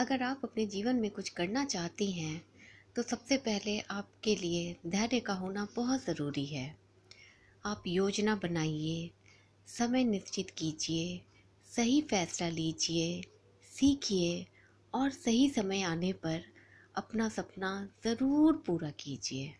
अगर आप अपने जीवन में कुछ करना चाहती हैं तो सबसे पहले आपके लिए धैर्य का होना बहुत ज़रूरी है। आप योजना बनाइए, समय निश्चित कीजिए, सही फैसला लीजिए, सीखिए और सही समय आने पर अपना सपना ज़रूर पूरा कीजिए।